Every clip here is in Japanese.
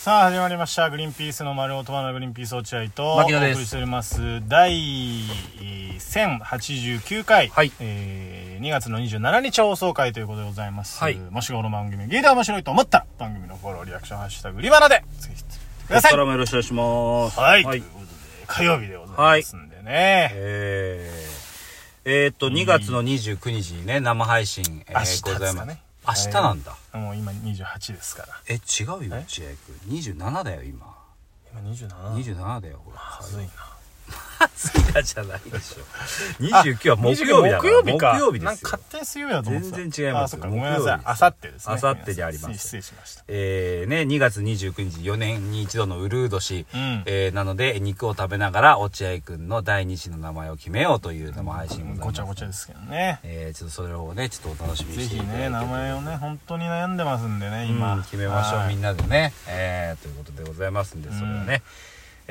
さあ始まりました。グリーンピースの丸音のグリーンピース落合とお送りしております。第1089回、はい。えー2月の27日放送回ということでございます、はい。もしこの番組聞いて面白いと思ったら番組のフォローリアクション「ハッシュタググリバナ」でぜひください。からもよろしくお願いします。はい、はい。ということで火曜日でございますんでね、えー、えーっと、2月の29日にね、生配信、え明日ですかね。ございます。明日なんだ。もう今28ですからえ、違うよ、え？落合君。27だよ、今。今 27? 27だよ、ほら。まずいな次がじゃないでしょ。29は木曜日だから。木曜日か。木曜日ですよ。なんか勝。手に水曜日だと思ってた。全然違いますよ。あそっかごめんなさい。あさってですね。明後日であります。失礼しました。えー、ね、2月29日、4年に一度のウルー年。うん。えー、なので、肉を食べながら、落合君の第二子の名前を決めようという生配信ございます。ごちゃごちゃですけどね。えー、ちょっとそれをね、ちょっとお楽しみにぜひしていただいてね名前をね本当に悩んでますんでね今、今決めましょう、はい。みんなでね、えー、ということでございますんでそれをね、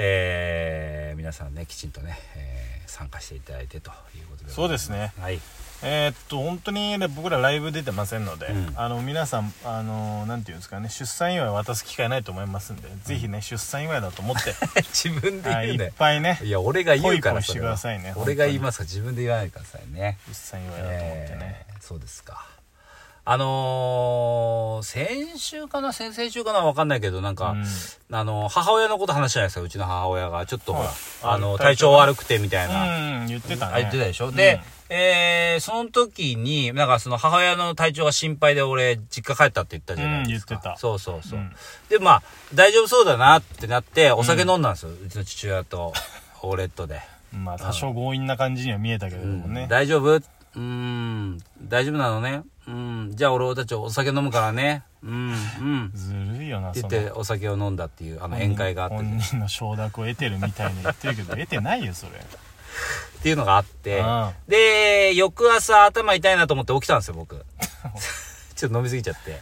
えー、皆さんねきちんとね、えー参加していただいてということでそうですね。はい。えーっと本当にね僕らライブ出てませんので、うん。あの皆さんあのなんていうんですかね出産祝い渡す機会ないと思いますんで、ぜひね出産祝いだと思って、自分ではい、いっ言うんだよぱいねいや俺が言うからしてくださいね俺が言いますから自分で言わないでくださいね。出産祝いだと思ってね、えーそうですかあのー、先週かな先々週かなわかんないけどなんか、うんあの母親のこと話したじゃないですかうちの母親がちょっとほら、はいあのあ体調悪くてみたいな、うん言ってたねあ言ってたでしょ、うんで、えー、その時に、なんかその母親の体調が心配で俺、実家帰ったって言ったじゃないですか。うん言ってたそうそうそう。うんで、まあ、大丈夫そうだなってなって、お酒飲んだんですよ。うちの父親と、俺とで。まあ多少強引な感じには見えたけれどもね、大丈夫？うーん、大丈夫なのね？うん、じゃあ俺たちお酒飲むからね。うん、うん。ずるいよなって言ってお酒を飲んだっていうあの宴会があって、本人の承諾を得てるみたいに言ってるけど得てないよそれ。っていうのがあって。うん、で、翌朝頭痛いなと思って起きたんですよ、僕。ちょっと飲みすぎちゃって。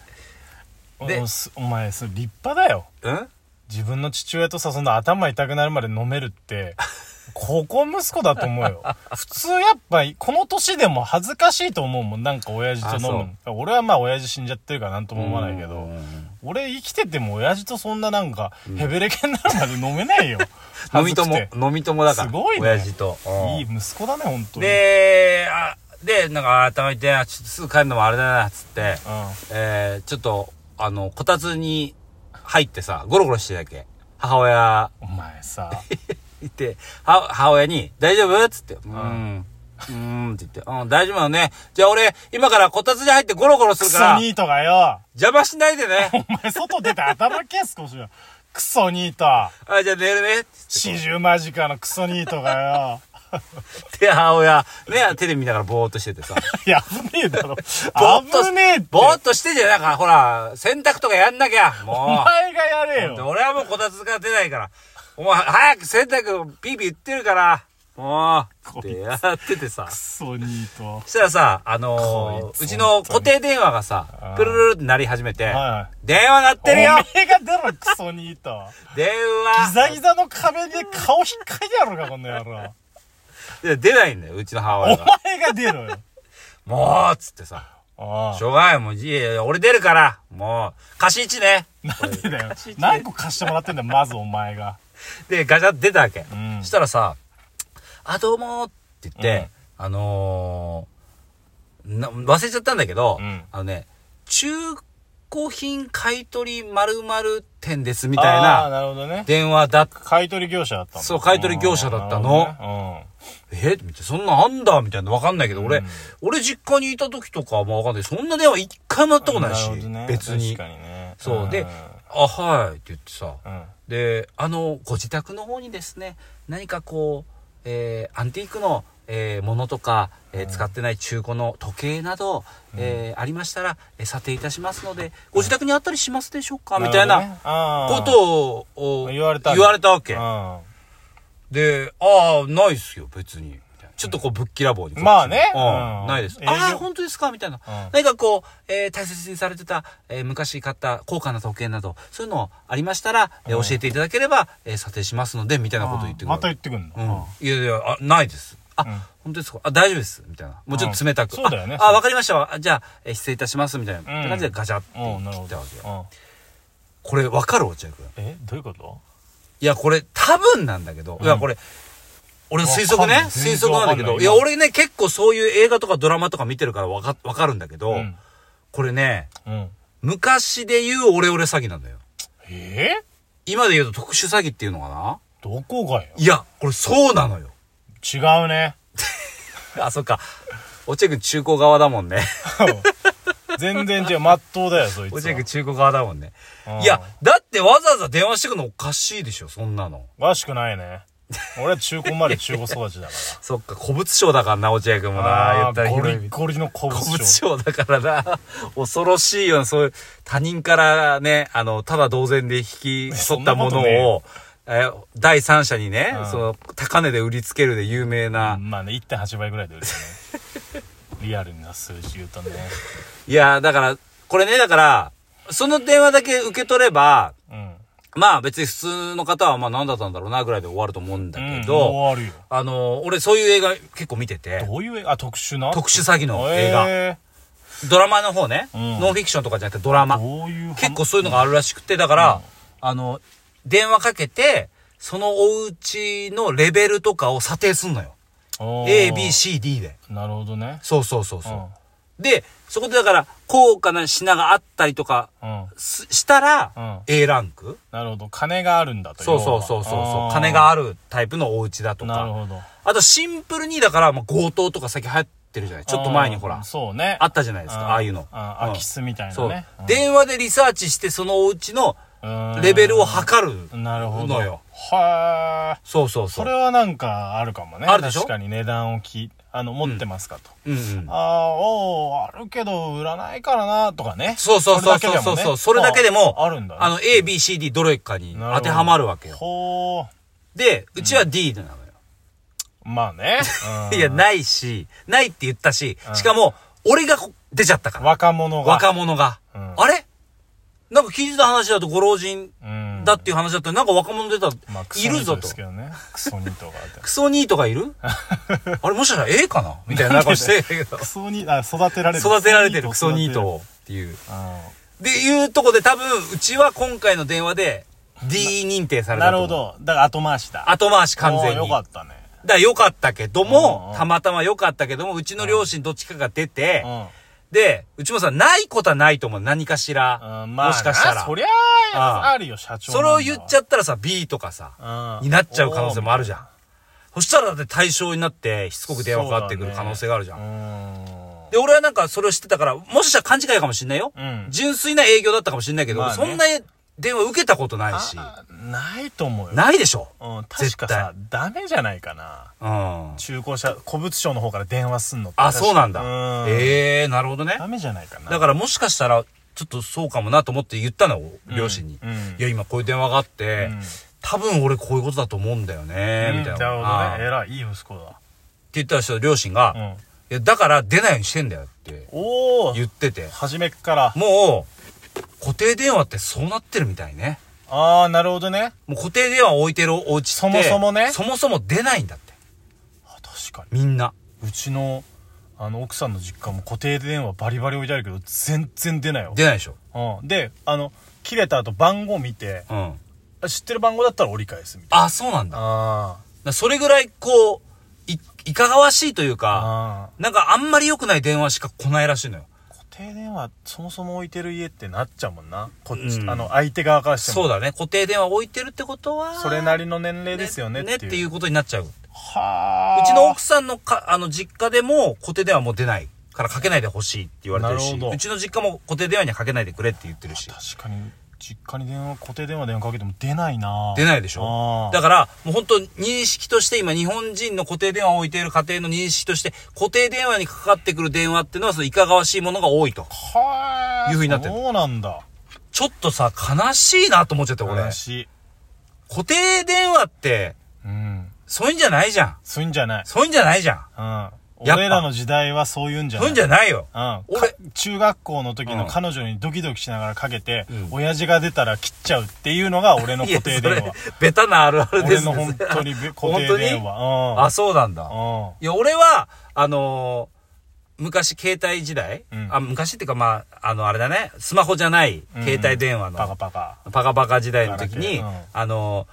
でお前それ立派だよ。うん？自分の父親とさそんな頭痛くなるまで飲めるって ここ息子だと思うよ。普通やっぱこの年でも恥ずかしいと思うもん。なんか親父と飲むの。俺はまあ親父死んじゃってるからなんとも思わないけど俺生きてても親父とそんななんかヘベレケになるまで飲めないよ。飲み友飲み友だからすごいね。親父と。いい息子だね本当に。であでなんか頭痛いなちょっとすぐ帰るのもあれだなっつって。うん。えー、ちょっとあのこたつに入ってさゴロゴロしてたわけ。母親。お前さ いては母親に「大丈夫?」っつって「うん」うーんって言って、うん、大丈夫なのね。じゃあ俺、今からこたつに入ってゴロゴロすクるから、ソニートがよ邪魔しないでね。お前外出て頭消す少しよクソニートあ、じゃあ寝るね。四十間近のクソニートがよ で、母親、ね、テレビ見ながらぼーっとしててさ。いや、危ねえだろ。ぼーっと危ねえって。ぼーっとしてんじゃん。なんか、ほら、洗濯とかやんなきゃ。おも前がやれよ。俺はもうこたつから出ないから。お前、早く洗濯ピーピー言ってるから。もう。ってやっててさク。ソニート。そしたらさ、あのー、うちの固定電話がさプルルルって鳴り始めて、は電話鳴っい。てるよお前が出ろ、クソニート。電ギ話ザギザの壁で顔引っかいてやろうか、この野郎。で出ないんだよ、うちの母お親が。前が出ろよ。もうっつってさ。ああしょうがない、もう、いやいや、俺出るから。もう、貸し一ね。なんでだよ。何個貸してもらってんだよ、まずお前が。で、ガチャって出たわけ。うん。そしたらさ、あ、どうもって言って、あのー、な、忘れちゃったんだけど、うん。あのね、中古品買取〇〇店ですみたいああ、な。電話だっ買い取り業者だったの。そう買い取り業者だったの。え？みたいな、そんなんあんだみたいな。わかんないけど、俺、うん。俺実家にいた時とかはもうわかんない。そんな電話一回もやったことないし、別に。にね。そう。でん、あ、はいって言ってさ、うん。で、あの、ご自宅の方にですね、何かこう、えーアンティークの、えーものとか、えー使ってない中古の時計など、えーありましたら、えー査定いたしますので、ご自宅にあったりしますでしょうか？みたいなこことを、を言われた言われたわけ。うん。で、ああ、ないっすよ、別に。ちょっとこう、ぶっきらぼうに。まあねうんうんないです。ああ、本当ですか？みたいな。うん何かこう、えー大切にされてた、えー昔買った高価な時計など、そういうのありましたら、え教えていただければ、えー査定しますので、みたいなこと言ってくる。また言ってくんの？うん。いやいや、あ、ないです。あ、うん本当ですか？あ、大丈夫です。みたいな。もうちょっと冷たく。うんそうだよねあ、あわかりましたじゃあ、えー失礼いたします。みたいなうん感じでガチャって切ったわけよ。これわかる落合君。えどういうこと？いや、これ多分なんだけど、いや、これ、俺推測ね推測なんだけど、いいや、俺ね、結構そういう映画とかドラマとか見てるからわか、わかるんだけど、うん。これね、うん。昔で言うオレオレ詐欺なんだよ。え？ー今で言うと特殊詐欺っていうのかな？どこがよ？いや、これそうなのよ。違うね。あ、そっか。落合君中古側だもんね。全然違う。まっとうだよ、そいつは。落合君中古側だもんね。うんいや、だってわざわざ電話してくのおかしいでしょ、そんなの。らしくないね。俺は中古生まれ中古育ちだか そっか、古物商だからな、落合君もな。ら。言ったらゴリゴリの古物古物商。商だからな。恐ろしいような、そういう、他人からね、あの、ただ同然で引き取ったものを、え第三者にね、うんその、高値で売りつけるで有名な。まあね、1.8倍ぐらいで売るよね。リアルな数字言うとね。いや、だから、これね、だから、その電話だけ受け取れば、うん。まあ別に普通の方はまあ何だったんだろうなぐらいで終わると思うんだうんけど、終わるよ。あの、俺そういう映画結構見てて、どういう、あ、特殊な特殊詐欺の映画、えドラマの方ね、うんノンフィクションとかじゃなくてドラーマ。どういう結構そういうのがあるらしくて、だから、うんあの、電話かけて、そのお家のレベルとかを査定すんのよ。おー A, B, C, D で。なるほどね。そうそうそうそう。うんで、そこでだから、高価な品があったりとかしたら、うん A ランク？なるほど。金があるんだと。そうそうそうそうそう。金あがあるタイプのお家だとーなるか。ほど。あとシンプルに、だから、まあ、強盗とか最近流行ってるじゃない？ちょっと前にほらうん、そうね。あったじゃないですか、ああいうの。空き巣みたいなそうね。。電話でリサーチして、そのお家のうんレベルを測るなるほど。のよ。はーそうそうそ。そうれはなんかあるかもね。あるでしょ？確かに値段をき、あの、持ってますかと。うんうん。ああ、おーあるけど売らないからな、とかね。そうそうそうそうそうそう。それだけでも、ああるんだね。あの、A, B, C, D どれかに当てはまるわけよ。ほで、うちは D なのよ。ー。まあね。うん いや、ないし、ないって言ったしう、んしかも、俺がこ出ちゃったから。若者が。若者が。うんあれ？なんか聞いてた話だとご老人うん。だっていう話だったら、なんか若者出た、いるぞと。クソニートが。クソニートがいる？あれもしかしたら A かな？みたいな顔してるけどク。ソニー、あ、育てられる。育てられてるクソニートをっていう。うで、いうとこで多分、うちは今回の電話で D 認定さん。れた。なるほど。だから後回しだ。後回し完全に。よかったね。だから良かったけどうんもう、んたまたま良かったけども、うちの両親どっちかが出て、うん。で、うちもさ、ないことはないと思う。何かしら。うんまあな、もしかしたら。そりゃうんあ、あるよ、社長それを言っちゃっったらさ、B とかさ、たになっちゃう可能性もあるじゃんん。そしたらだって対象になって、しつこく電話かかってくる可能性があるじゃん。ん。で、俺はなんかそれを知ってたから、もしかしたら勘違いかもしんないよ。うん。純粋な営業だったかもしんないけど、まあねそんな電話受けたことないし。あないと思うよ。ないでしょ？うん、確かさ、ダメじゃないかな。うん。中古車、古物商の方から電話すんのって。あ、そうなんだ。うん。ええなるほどね。ダメじゃないかな。だからもしかしたら、ちょっとそうかもなと思って言ったの、両親に。うんいや、今こういう電話があって、うん多分俺こういうことだと思うんだよね、みたいな。なるほどね。偉い、いい息子だ。って言ったら人両親が、いうん。や、だから出ないようにしてんだよっておお言ってて、初めっから。もう、固定電話ってそうなってるみたいね。ああ、なるほどね。もう固定電話置いてるお家って、そもそもねそもそも出ないんだって。あ確かに。みんな。うちの、あの、奥さんの実家も固定電話バリバリ置いてあるけど、全然出ないよ。出ないでしょ。うん。で、あの、切れた後番号見て、うん。あ知ってる番号だったら折り返すみたいあ、そうなんだ。あらそれぐらい、こう、い、いかがわしいというあ。か、ああ。なんかあんまり良くない電話しか来ないらしいのよ。固定電話そもそも置いてる家ってなっちゃうもんな。こっち、うんあの、相手側からしても。そうだね。固定電話置いてるってことは、それなりの年齢ですよねっていう。ねっていうことになっちゃう。うはあ。ちの奥さんのか、あの、実家でも固定電話もう出ないからかけないでほしいって言われてるし、うちの実家も固定電話にはかけないでくれって言ってるし。確かに、実家に電話、固定電話電話かけても出ないな出ないでしょだから、もう本当認識として今日本人の固定電話を置いている家庭の認識として、固定電話にかかってくる電話っていうのはそのいかがわしいものが多いと。はあ。いう風になってるそうなんだ。ちょっとさ、悲しいなと思っちゃって俺。悲しい。固定電話って、うん。そういうんじゃないじゃん。そういうんじゃない。そういうんじゃないじゃん。うん。やっぱ俺らの時代はそういうんじゃない。そういうんじゃないよ。うん。俺か中学校の時うんの彼女にドキドキしながらかけて、うん親父が出たら切っちゃうっていうのが俺のいや固定電話。ベタなあるあるですね俺の本当にべ固定電話。うん。あ、そうなんだ。うん。いや、俺は、あのー昔携帯時代、うんあ、昔っていうかまあ、あの、あれだね、スマホじゃない携帯電話の、パカパカ。パカパカ時代の時に、うんあの、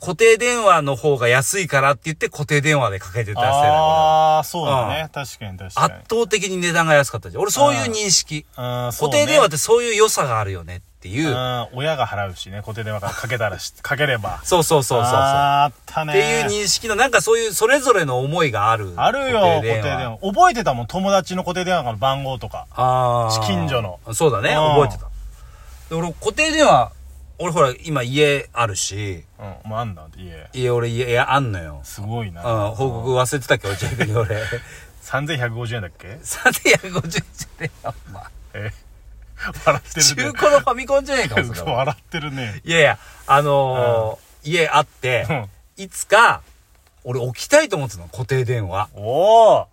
固定電話の方が安いからって言って固定電話でかけてた世代だ俺ああ、そうだね。確かに確か圧倒的に値段が安かったじゃん。俺そういう認識。に。うん、固定電話ってそういう良さがあるよねっていう。うん、親が払うしね、固定電話からかけたらし、かければ。そうそうそうそうそう。あったね。っていう認識の、なんかそういう、それぞれの思いがある。あるよ、固定電話。覚えてたもん、友達の固定電話の番号とか。ああ。近所の。そうだね、うん覚えてた。で俺、固定電話、俺ほら、今家あるし、うん、もうあんだ、家。家、俺家あんのよ。すごいな。うん、報告忘れてた っけ、落合君に俺。3150円だっけ？350円じゃねえよ、お前。え？笑ってる中ね。古のファミコンじゃねえか、笑ってるね。いやいや、あのー家あって、いつか、俺置きたいと思ってたの、固定電話。おお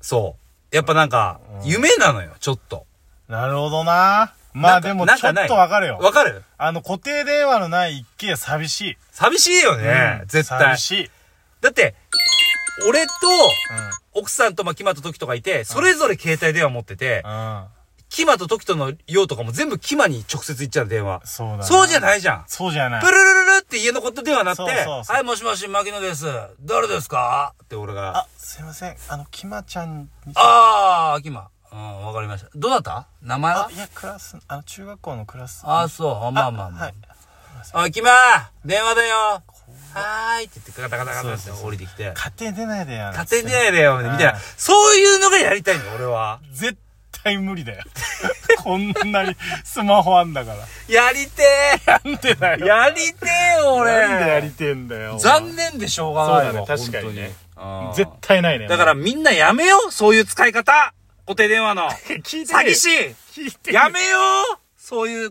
そう。やっぱなんか、夢なのよ、ちょっと。なるほどな。まあでも、ちょっとわかるよ。わかる？あの、固定電話のない一軒家寂しい。寂しいよね、うん絶対寂。しい。だって、俺と、うん。奥さんと、まあ、キマとトキとかいて、それぞれ携帯電話持ってて、うん。キマとトキとの用とかも全部キマに直接行っちゃう電話。そうだそうじゃいないじゃん。そうじゃないプ。ルルルルって家のこと電話鳴って、そうそうそうはい、もしもし、牧野です。誰ですか？って俺が。あ、すいません。あの、キマちゃんに。あー、キマ。うん、わかりました。どうだった？名前は？あ、いや、クラス、あの、中学校のクラス。あー、そう。まあまあまあ。はい。あ、キマ電話だよはーいって言って、ガタガタガタって降りてきて、家庭出ないでよ。家庭出ないでよ、みたいな。そういうのがやりたいんだよ、俺は。絶対無理だよ。こんなにスマホあんだから。やりてなんでだーよ。やりてーよ、俺なんでやりてんだよ。残念でしょうがないわそうだね確かに絶対ないね。だからみんなやめようそういう使い方固定電話の。聞いてね詐欺師。聞いてやめよう。そういう